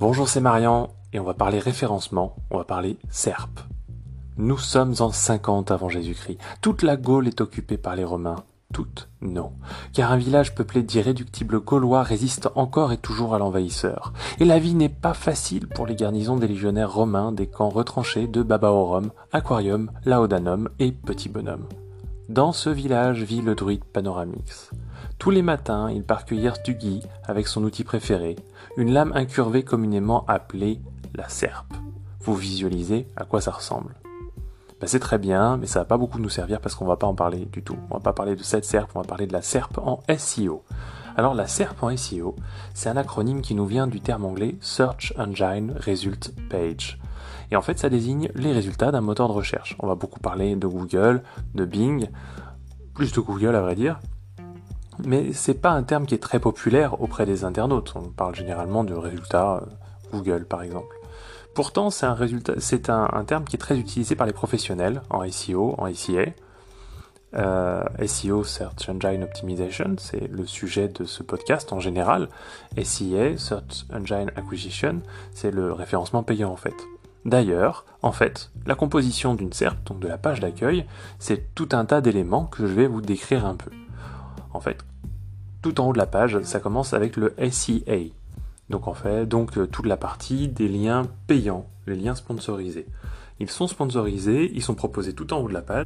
Bonjour, c'est Marian et on va parler référencement, on va parler SERP. Nous sommes en 50 avant Jésus-Christ. Toute la Gaule est occupée par les Romains. Toute non. Car un village peuplé d'irréductibles Gaulois résiste encore et toujours à l'envahisseur. Et la vie n'est pas facile pour les garnisons des légionnaires romains des camps retranchés de Babaorum, Aquarium, Laudanum et Petit Bonhomme. Dans ce village vit le druide Panoramix. Tous les matins, il part cueillir du gui avec son outil préféré, une lame incurvée communément appelée la serpe. Vous visualisez à quoi ça ressemble. Ben, c'est très bien, mais ça va pas beaucoup nous servir parce qu'on va pas en parler du tout. On va pas parler de cette serpe, on va parler de la serpe en SEO. Alors la SERP en SEO, c'est un acronyme qui nous vient du terme anglais Search Engine Result Page. Et en fait, ça désigne les résultats d'un moteur de recherche. On va beaucoup parler de Google, de Bing, plus de Google à vrai dire, mais c'est pas un terme qui est très populaire auprès des internautes. On parle généralement de résultats euh, Google par exemple. Pourtant, c'est un, résultat, c'est un, terme qui est très utilisé par les professionnels en SEO, en SEA. Euh, SEO, Search Engine Optimization, c'est le sujet de ce podcast en général. SEA, Search Engine Acquisition, c'est le référencement payant en fait. D'ailleurs, en fait, la composition d'une SERP, donc de la page d'accueil, c'est tout un tas d'éléments que je vais vous décrire un peu. En fait, tout en haut de la page, ça commence avec le SEA. Donc en fait, donc euh, toute la partie des liens payants, les liens sponsorisés. Ils sont sponsorisés, ils sont proposés tout en haut de la page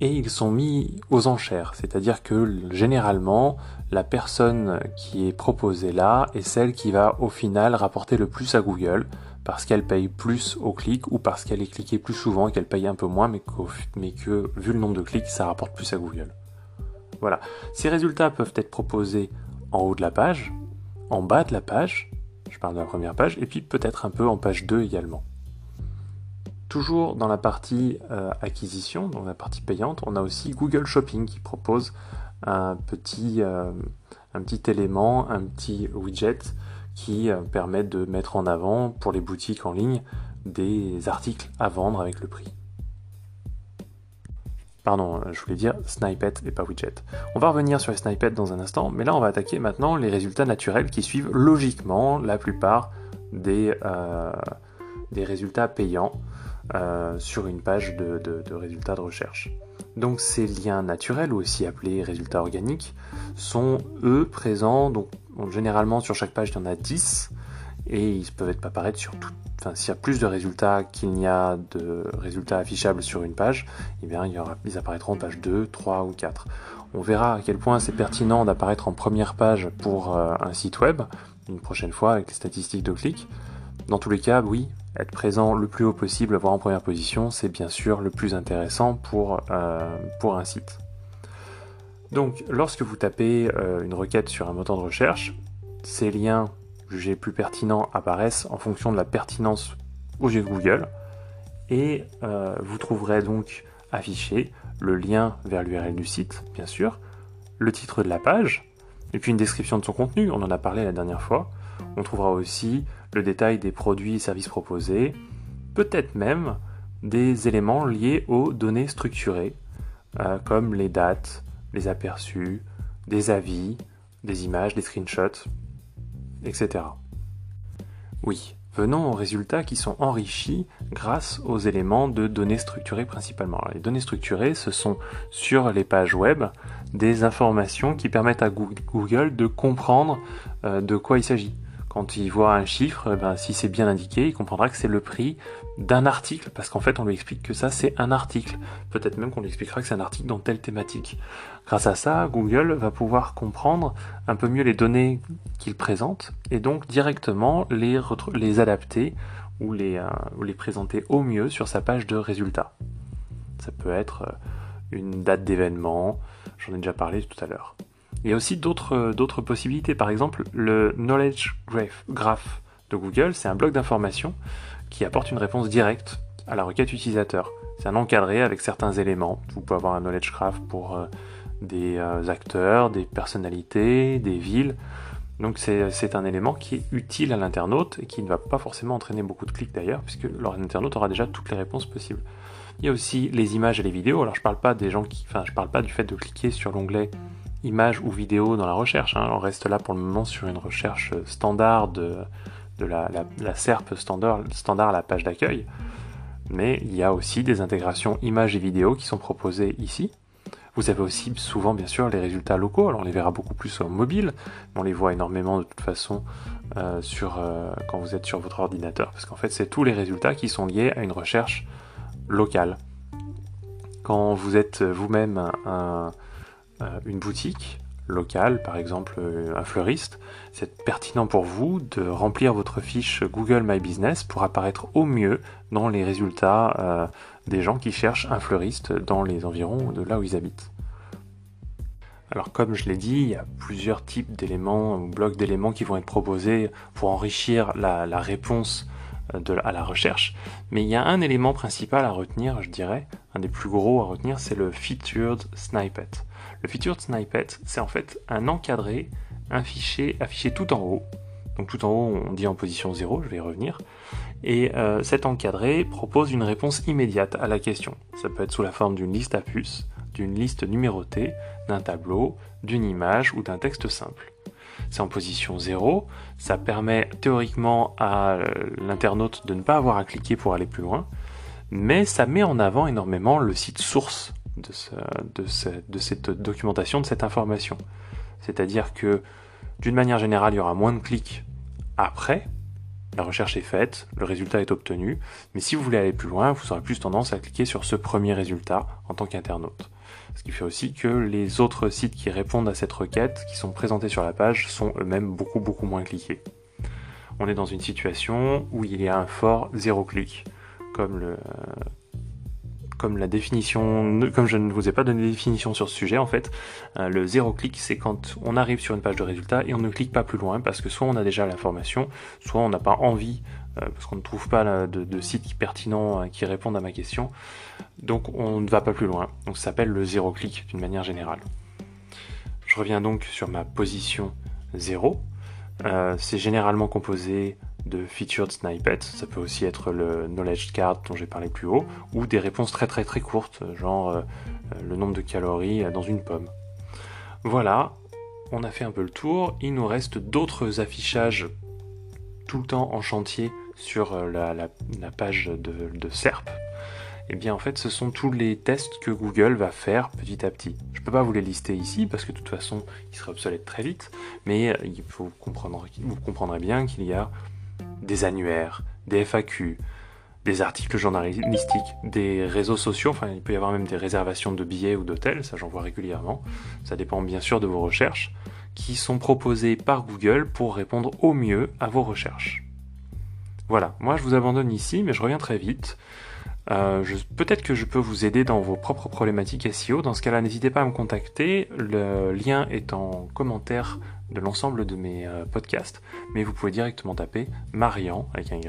et ils sont mis aux enchères, c'est-à-dire que généralement la personne qui est proposée là est celle qui va au final rapporter le plus à Google parce qu'elle paye plus au clic ou parce qu'elle est cliquée plus souvent et qu'elle paye un peu moins mais, mais que vu le nombre de clics ça rapporte plus à Google. Voilà. Ces résultats peuvent être proposés en haut de la page, en bas de la page, je parle de la première page, et puis peut-être un peu en page 2 également. Toujours dans la partie euh, acquisition, dans la partie payante, on a aussi Google Shopping qui propose un petit, euh, élément, un petit widget qui euh, permet de mettre en avant pour les boutiques en ligne des articles à vendre avec le prix. Pardon, euh, je voulais dire Snipet et pas widget. On va revenir sur les snippets dans un instant, mais là on va attaquer maintenant les résultats naturels qui suivent logiquement la plupart des, euh, résultats payants euh, sur une page de, résultats de recherche. Donc ces liens naturels, ou aussi appelés résultats organiques, sont eux présents, donc généralement sur chaque page il y en a 10, et ils peuvent être apparaître sur tout, enfin, s'il y a plus de résultats qu'il n'y a de résultats affichables sur une page, eh bien, ils apparaîtront en page 2, 3 ou 4. On verra à quel point c'est pertinent d'apparaître en première page pour euh, un site web, une prochaine fois avec les statistiques de clics. Dans tous les cas, oui, être présent le plus haut possible, voire en première position, c'est bien sûr le plus intéressant pour, euh, pour un site. Donc, lorsque vous tapez euh, une requête sur un moteur de recherche, ces liens jugés plus pertinents apparaissent en fonction de la pertinence aux yeux de Google. Et euh, vous trouverez donc affiché le lien vers l'URL du site, bien sûr, le titre de la page, et puis une description de son contenu, on en a parlé la dernière fois. On trouvera aussi le détail des produits et services proposés, peut-être même des éléments liés aux données structurées, euh, comme les dates, les aperçus, des avis, des images, des screenshots, etc. Oui, venons aux résultats qui sont enrichis grâce aux éléments de données structurées principalement. les données structurées, ce sont sur les pages web des informations qui permettent à Google de comprendre euh, de quoi il s'agit. Quand il voit un chiffre, eh ben, si c'est bien indiqué, il comprendra que c'est le prix d'un article, parce qu'en fait on lui explique que ça c'est un article. Peut-être même qu'on lui expliquera que c'est un article dans telle thématique. Grâce à ça, Google va pouvoir comprendre un peu mieux les données qu'il présente et donc directement les, adapter ou les, euh, ou les présenter au mieux sur sa page de résultats. Ça peut être euh, une date d'événement, j'en ai déjà parlé tout à l'heure. Il y a aussi d'autres possibilités. Par exemple, le Knowledge Graph de Google, c'est un bloc d'informations qui apporte une réponse directe à la requête utilisateur. C'est un encadré avec certains éléments. Vous pouvez avoir un Knowledge Graph pour euh, des euh, acteurs, des personnalités, des villes. Donc c'est un élément qui est utile à l'internaute et qui ne va pas forcément entraîner beaucoup de clics d'ailleurs, puisque l'internaute aura déjà toutes les réponses possibles. Il y a aussi les images et les vidéos. Alors je parle pas des gens qui, enfin je parle pas du fait de cliquer sur l'onglet image ou vidéo dans la recherche. Hein. On reste là pour le moment sur une recherche standard de, de la, SERP standard, standard la page d'accueil, mais il y a aussi des intégrations images et vidéos qui sont proposées ici. Vous avez aussi souvent bien sûr les résultats locaux, alors on les verra beaucoup plus en mobile, on les voit énormément de toute façon euh, sur, euh, quand vous êtes sur votre ordinateur, parce qu'en fait c'est tous les résultats qui sont liés à une recherche locale. Quand vous êtes vous-même une boutique, local, par exemple euh, un fleuriste, c'est pertinent pour vous de remplir votre fiche Google My Business pour apparaître au mieux dans les résultats euh, des gens qui cherchent un fleuriste dans les environs de là où ils habitent. Alors comme je l'ai dit, il y a plusieurs types d'éléments ou blocs d'éléments qui vont être proposés pour enrichir la, réponse euh, de, à la recherche, mais il y a un élément principal à retenir, je dirais, un des plus gros à retenir, c'est le Featured Snippet. Le featured snippet, c'est en fait un encadré, un fichier affiché tout en haut. Donc tout en haut, on dit en position 0, je vais y revenir. Et euh, cet encadré propose une réponse immédiate à la question. Ça peut être sous la forme d'une liste à puces, d'une liste numérotée, d'un tableau, d'une image ou d'un texte simple. C'est en position 0, ça permet théoriquement à euh, l'internaute de ne pas avoir à cliquer pour aller plus loin, mais ça met en avant énormément le site source de, cette documentation, de cette information. C'est-à-dire que d'une manière générale, il y aura moins de clics après, la recherche est faite, le résultat est obtenu, mais si vous voulez aller plus loin, vous aurez plus tendance à cliquer sur ce premier résultat en tant qu'internaute. Ce qui fait aussi que les autres sites qui répondent à cette requête, qui sont présentés sur la page, sont eux-mêmes beaucoup beaucoup moins cliqués. On est dans une situation où il y a un fort zéro clic, comme le, comme la définition, comme je ne vous ai pas donné de définition sur ce sujet, en fait, euh, le zéro clic, c'est quand on arrive sur une page de résultats et on ne clique pas plus loin parce que soit on a déjà l'information, soit on n'a pas envie, euh, parce qu'on ne trouve pas de, de site pertinent euh, qui répondent à ma question, donc on ne va pas plus loin. Donc ça s'appelle le zéro clic d'une manière générale. Je reviens donc sur ma position 0. c'est généralement composé de featured snippets, ça peut aussi être le knowledge card dont j'ai parlé plus haut, ou des réponses très très très courtes, genre euh, le nombre de calories dans une pomme. Voilà, on a fait un peu le tour, il nous reste d'autres affichages tout le temps en chantier sur euh, la, page de, de SERP. Et eh bien en fait ce sont tous les tests que Google va faire petit à petit. Je ne peux pas vous les lister ici parce que de toute façon ils seraient obsolètes très vite, mais euh, il faut comprendre, vous comprendrez bien qu'il y a des annuaires, des FAQ, des articles journalistiques, des réseaux sociaux, enfin il peut y avoir même des réservations de billets ou d'hôtels, ça j'en vois régulièrement, ça dépend bien sûr de vos recherches, qui sont proposés par Google pour répondre au mieux à vos recherches. Voilà, moi je vous abandonne ici, mais je reviens très vite. Euh, peut-être que je peux vous aider dans vos propres problématiques SEO. Dans ce cas-là, n'hésitez pas à me contacter. Le lien est en commentaire de l'ensemble de mes euh, podcasts. Mais vous pouvez directement taper marian avec un